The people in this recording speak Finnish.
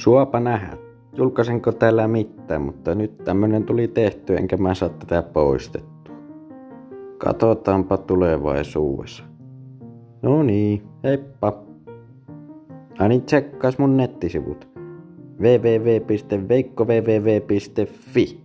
Suopa nähdä. Julkaisenko täällä mitään, mutta nyt tämmönen tuli tehty, enkä mä saa tätä poistettua. Katsotaanpa tulevaisuudessa. No niin, heippa. Ani tsekkaas mun nettisivut www.veikkovvv.fi